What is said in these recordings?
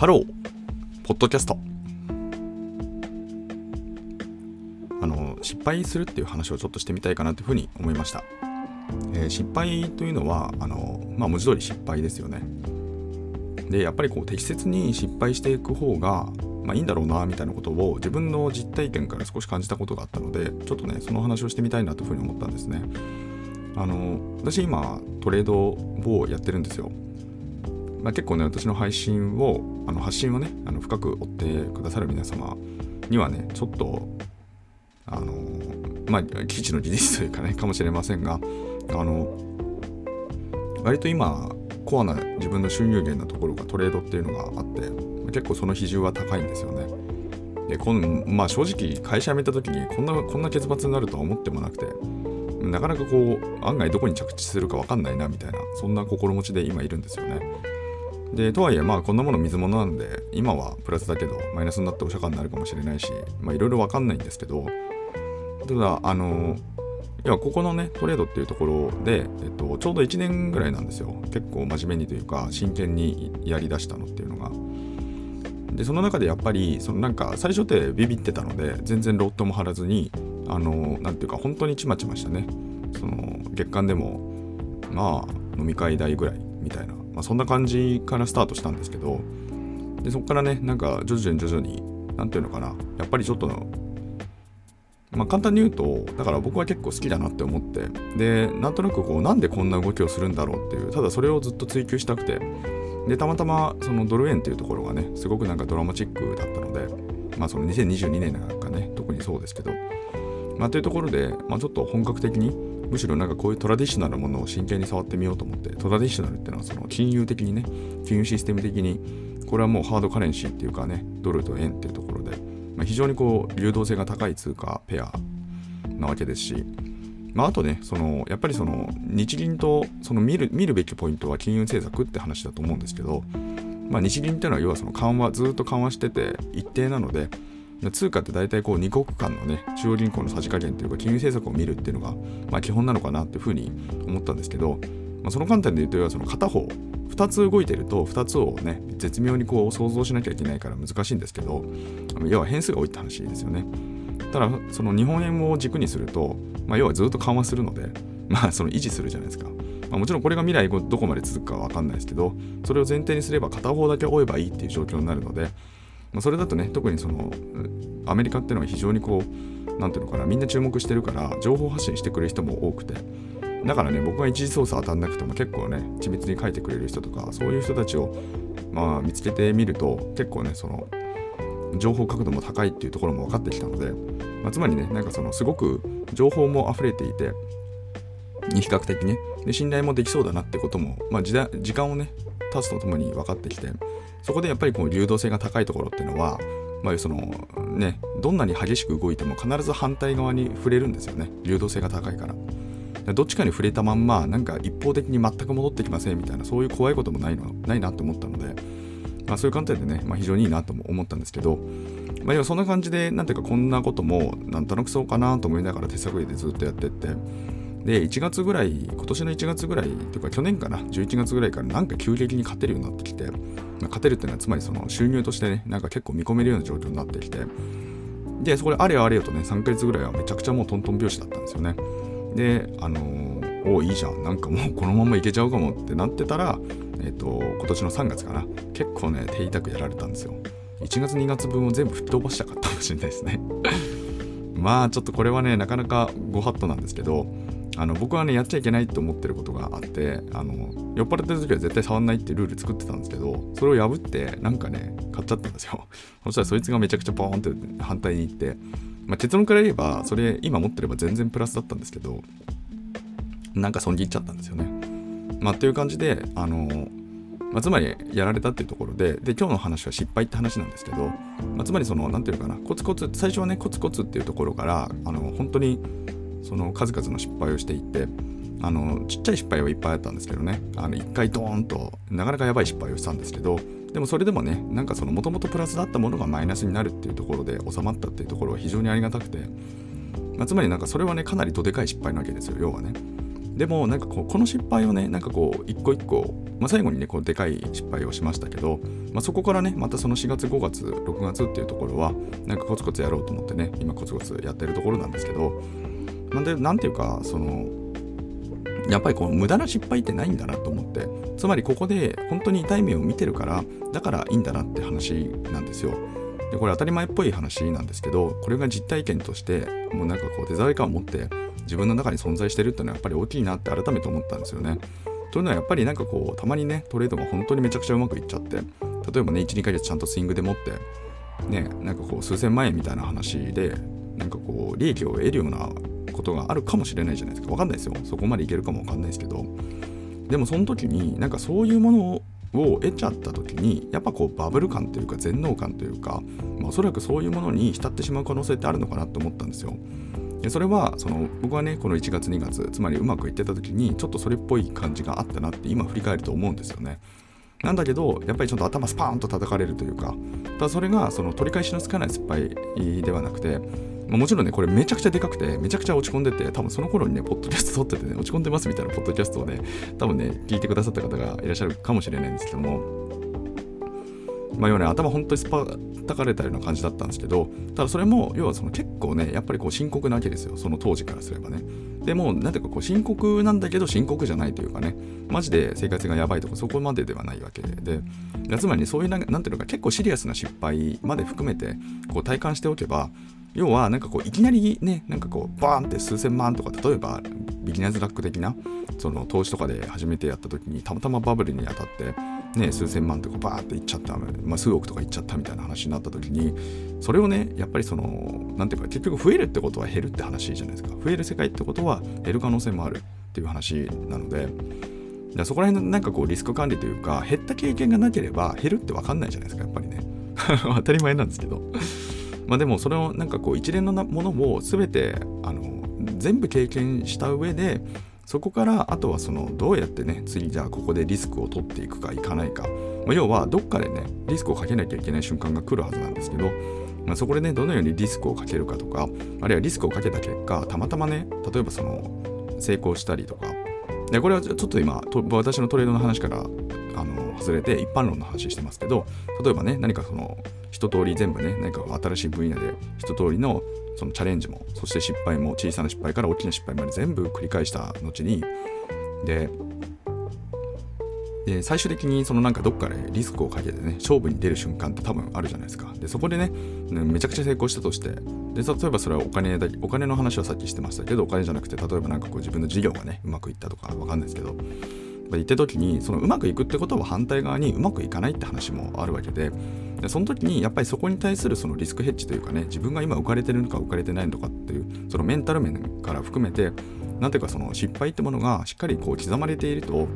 ハロー、ポッドキャスト。あの、失敗するっていう話をちょっとしてみたいかなというふうに思いました。えー、失敗というのは、あの、まあ、文字通り失敗ですよね。で、やっぱりこう、適切に失敗していく方が、まあ、いいんだろうな、みたいなことを自分の実体験から少し感じたことがあったので、ちょっとね、その話をしてみたいなというふうに思ったんですね。あの、私今、トレードをやってるんですよ。まあ、結構ね、私の配信を、あの発信をね、あの深く追ってくださる皆様にはね、ちょっと、あの、まあ、基地の事実というかね、かもしれませんが、あの、割と今、コアな自分の収入源のところがトレードっていうのがあって、結構その比重は高いんですよね。でこのまあ、正直会社辞めた時にこんなこんな結末になるとは思ってもなくてなかなかこう案外どこに着地するか分かんないなみたいなそんな心持ちで今いるんですよね。でとはいえまあこんなもの水物なんで今はプラスだけどマイナスになってお釈迦になるかもしれないしまあいろいろ分かんないんですけどただあのいやここのねトレードっていうところで、えっと、ちょうど1年ぐらいなんですよ。結構真面目にというか真剣にやりだしたのっていうのが。でその中でやっぱりそのなんか最初ってビビってたので全然ロットも張らずにあのなんていうか本当にちまちましたね。その月間でもまあ飲み会代ぐらいみたいなまあ、そんな感じからスタートしたんですけどでそこからねなんか徐々に徐々に何ていうのかなやっぱりちょっとまあ簡単に言うとだから僕は結構好きだなって思ってでなんとなくこうなんでこんな動きをするんだろうっていうただそれをずっと追求したくてでたまたまそのドル円っていうところがねすごくなんかドラマチックだったのでまあその2022年なんかね特にそうですけどまあというところで、まあ、ちょっと本格的にむしろなんかこういうトラディショナルなものを真剣に触ってみようと思ってトラディショナルっていうのはその金融的にね金融システム的にこれはもうハードカレンシーっていうかねドルと円っていうところで、まあ、非常にこう流動性が高い通貨ペアなわけですしまあ、あとね、そのやっぱりその日銀とその見る見るべきポイントは金融政策って話だと思うんですけど、まあ、日銀っていうのは要はその緩和、ずっと緩和してて一定なので、通貨って大体こう2国間のね中央銀行のさじ加減というか金融政策を見るっていうのが、まあ、基本なのかなっていうふうに思ったんですけど、まあ、その観点で言うと要はその片方2つ動いてると2つをね絶妙にこう想像しなきゃいけないから難しいんですけど要は変数が多いって話ですよね。ただその日本円を軸にすると、まあ、要はずっと緩和するのでまあその維持するじゃないですか。まあ、もちろんこれが未来どこまで続くかは分かんないですけどそれを前提にすれば片方だけ追えばいいっていう状況になるので、まあ、それだとね特にそのアメリカっていうのは非常にこう何ていうのかなみんな注目してるから情報発信してくれる人も多くてだからね僕が一次操作当たんなくても結構ね緻密に書いてくれる人とかそういう人たちをまあ見つけてみると結構ねその情報角度も高いっていうところも分かってきたので、まあ、つまりねなんかそのすごく情報も溢れていて比較的ねで信頼もできそうだなってことも、まあ、時間をね経つとともに分かってきてそこでやっぱりこう流動性が高いところっていうのはまあ、そのね、どんなに激しく動いても必ず反対側に触れるんですよね。流動性が高いから。どっちかに触れたまんまなんか一方的に全く戻ってきませんみたいなそういう怖いこともないのないなと思ったので、まあ、そういう観点でね、まあ、非常にいいなとも思ったんですけど、まあ、要はそんな感じでなんていうかこんなこともなんとなくそうかなと思いながら手探りでずっとやってって。で1月ぐらい今年の1月ぐらいというか去年かな11月ぐらいからなんか急激に勝てるようになってきて勝てるっていうのはつまりその収入としてねなんか結構見込めるような状況になってきてでそこであれよあれよとね3ヶ月ぐらいはめちゃくちゃもうトントン拍子だったんですよね。であのー、おいいじゃん。なんかもうこのままいけちゃうかもってなってたらえっ、ー、と今年の3月かな。結構ね手痛くやられたんですよ。1月2月分を全部吹っ飛ばしたかったかもしれないですね。まあちょっとこれはねなかなかご法度なんですけどあの僕はねやっちゃいけないと思ってることがあってあの酔っ払ってる時は絶対触んないってルール作ってたんですけどそれを破ってなんかね買っちゃったんですよ。そしたらそいつがめちゃくちゃポーンって反対に行って、まあ、結論から言えばそれ今持ってれば全然プラスだったんですけどなんか損切っちゃったんですよね。まあっていう感じであのまあ、つまりやられたっていうところでで今日の話は失敗って話なんですけど、まあ、つまりその何て言うかなコツコツ最初はねコツコツっていうところからあの本当にその数々の失敗をしていってあのちっちゃい失敗はいっぱいあったんですけどね。あの1回ドーンとなかなかやばい失敗をしたんですけどでもそれでもねなんかそのもともとプラスだったものがマイナスになるっていうところで収まったっていうところは非常にありがたくて、まあ、つまりなんかそれはねかなりどでかい失敗なわけですよ要はね。でもなんかこうこの失敗をねなんかこう一個一個まあ、最後にねこうでかい失敗をしましたけど、まあ、そこからねまたその4月5月6月っていうところはなんかコツコツやろうと思ってね今コツコツやってるところなんですけどなんでなんていうかそのやっぱりこう無駄な失敗ってないんだなと思ってつまりここで本当に痛い目を見てるからだからいいんだなって話なんですよ。でこれ当たり前っぽい話なんですけどこれが実体験としてもうなんかこう手触り感を持って自分の中に存在してるっていうのはやっぱり大きいなって改めて思ったんですよね。というのはやっぱりなんかこうたまにねトレードが本当にめちゃくちゃうまくいっちゃって例えばね12ヶ月ちゃんとスイングで持ってねなんかこう数千万円みたいな話でなんかこう利益を得るようなことがあるかもしれないじゃないですか。わかんないですよ。そこまでいけるかもわかんないですけど。でもその時になんかそういうものを得ちゃった時にやっぱこうバブル感というか全能感というか、まあ、おそらくそういうものに浸ってしまう可能性ってあるのかなと思ったんですよ。でそれはその僕はねこの1月2月つまりうまくいってた時にちょっとそれっぽい感じがあったなって今振り返ると思うんですよね。なんだけどやっぱりちょっと頭スパーンと叩かれるというかただそれがその取り返しのつかない失敗ではなくてまあ、もちろんね、これめちゃくちゃでかくて、めちゃくちゃ落ち込んでて、多分その頃にね、ポッドキャスト撮っててね、落ち込んでますみたいなポッドキャストをね、多分ね、聞いてくださった方がいらっしゃるかもしれないんですけども、まあ、要はね、頭本当にスパたかれたような感じだったんですけど、ただそれも、要はその結構ね、やっぱりこう深刻なわけですよ、その当時からすればね。でも、なんていうかこう深刻なんだけど深刻じゃないというかね、マジで生活がやばいとかそこまでではないわけで、でつまり、ね、そういう、なんていうのか結構シリアスな失敗まで含めて、こう体感しておけば、要はなんかこういきなりねなんかこうバーンって数千万とか例えばビギナーズラック的なその投資とかで初めてやった時にたまたまバブルに当たってね数千万とかバーっていっちゃった、まあ、数億とかいっちゃったみたいな話になった時にそれをねやっぱりそのなんていうか結局増えるってことは減るって話じゃないですか。増える世界ってことは減る可能性もあるっていう話なのでそこら辺のなんかこうリスク管理というか減った経験がなければ減るって分かんないじゃないですかやっぱりね。当たり前なんですけど。まあ、でもそれをなんかこう一連のものを全てあの全部経験した上でそこからあとはそのどうやってね次じゃあここでリスクを取っていくかいかないか、まあ、要はどっかでねリスクをかけなきゃいけない瞬間が来るはずなんですけど、まあ、そこでねどのようにリスクをかけるかとかあるいはリスクをかけた結果たまたまね例えばその成功したりとか。でこれはちょっと今私のトレードの話から外れて一般論の話してますけど例えばね何かその一通り全部ね何か新しい分野で一通りのそのチャレンジもそして失敗も小さな失敗から大きな失敗まで全部繰り返した後にでで最終的にそのなんかどっかでリスクをかけてね勝負に出る瞬間って多分あるじゃないですかでそこでねめちゃくちゃ成功したとしてで例えばそれはお金だお金の話はさっきしてましたけどお金じゃなくて例えばなんかこう自分の事業がねうまくいったとかわかんないですけど言った時にそのうまくいくってことは反対側にうまくいかないって話もあるわけででその時にやっぱりそこに対するそのリスクヘッジというかね自分が今浮かれてるのか浮かれてないのかっていうそのメンタル面から含めて何ていうかその失敗ってものがしっかりこう刻まれていると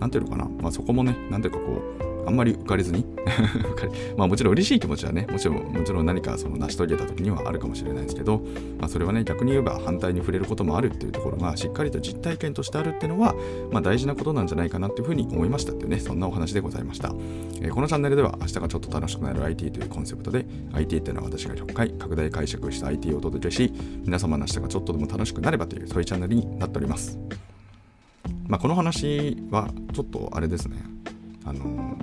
何ていうのかな、まあ、そこもね何ていうかこうあんまり浮かれずに。まあもちろん嬉しい気持ちはねもちろんもちろん何かその成し遂げた時にはあるかもしれないですけど、まあ、それはね逆に言えば反対に触れることもあるっていうところがしっかりと実体験としてあるっていうのは、まあ、大事なことなんじゃないかなっていうふうに思いましたっていうねそんなお話でございました、えー、このチャンネルでは明日がちょっと楽しくなる IT というコンセプトで IT っていうのは私が100回拡大解釈した IT をお届けし皆様の明日がちょっとでも楽しくなればというそういうチャンネルになっております。まあ、この話はちょっとあれですね。あの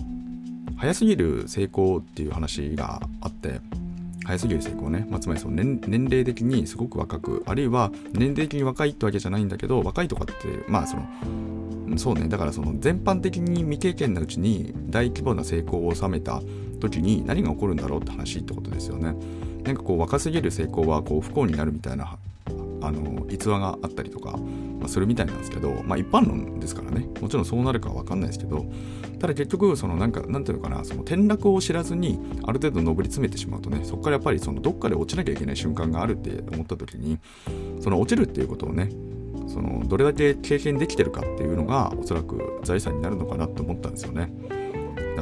早すぎる成功っていう話があって早すぎる成功ね、まあ、つまりその年年齢的にすごく若くあるいは年齢的に若いってわけじゃないんだけど若いとかってまあそのそうね。だからその全般的に未経験なうちに大規模な成功を収めた時に何が起こるんだろうって話ってことですよね。なんかこう若すぎる成功はこう不幸になるみたいなあの逸話があったりとか、まあ、するみたいなんですけど、まあ、一般論ですからねもちろんそうなるかは分かんないですけどただ結局そのなんかなんていうのかなその転落を知らずにある程度上り詰めてしまうとねそこからやっぱりそのどっかで落ちなきゃいけない瞬間があるって思った時にその落ちるっていうことをねそのどれだけ経験できてるかっていうのがおそらく財産になるのかなって思ったんですよね。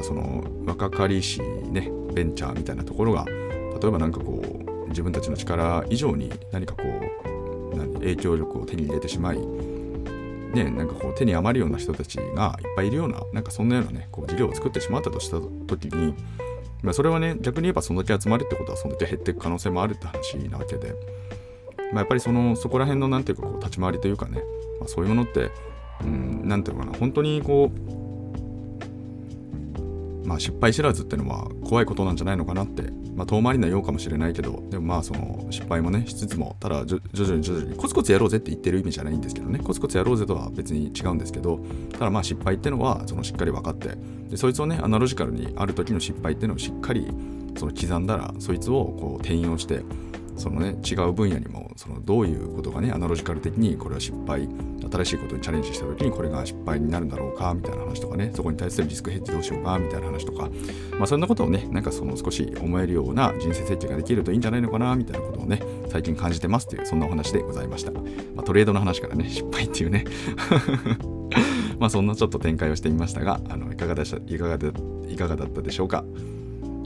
その若かりしねベンチャーみたいなところが例えば何かこう自分たちの力以上に何かこう影響力を手に入れてしまいね、なんかこう手に余るような人たちがいっぱいいるような、なんかそんなようなね、こう事業を作ってしまったとした時に、まあ、それはね、逆に言えばそのだけ集まるってことはそのだけ減っていく可能性もあるって話なわけで、まあ、やっぱりそのそこら辺のなんていうかこう立ち回りというかね、まあ、そういうものって、うん、なていうのかな、本当にこう、まあ、失敗知らずっていうのは怖いことなんじゃないのかなって、まあ、遠回りなようかもしれないけどでもまあその失敗もねしつつもただ徐々に徐々にコツコツやろうぜって言ってる意味じゃないんですけどね。コツコツやろうぜとは別に違うんですけどただまあ失敗っていうのはそのしっかり分かって。でそいつをねアナロジカルにある時の失敗っていうのをしっかりその刻んだらそいつをこう転用してそのね違う分野にもそのどういうことがねアナロジカル的にこれは失敗新しいことにチャレンジした時にこれが失敗になるんだろうかみたいな話とかねそこに対するリスクヘッジどうしようかみたいな話とかまあそんなことをねなんかその少し思えるような人生設計ができるといいんじゃないのかなみたいなことをね最近感じてますというそんなお話でございました、まあ、トレードの話からね失敗っていうね。まあそんなちょっと展開をしてみましたがあのいかがでしたいかがでいかがだったでしょうか？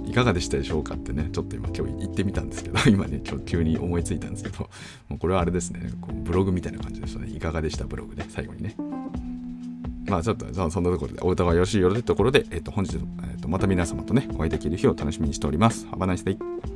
いかがでしたでしょうかってね、ちょっと今今日言ってみたんですけど、今ね、今日急に思いついたんですけど、もうこれはあれですね、こうブログみたいな感じでしたね。いかがでしたブログで、最後にね。まあちょっとそんなところで、お歌がよろしいよろしいところで、えっ、と、本日、えっ、と、また皆様とね、お会いできる日を楽しみにしております。Have a nice day!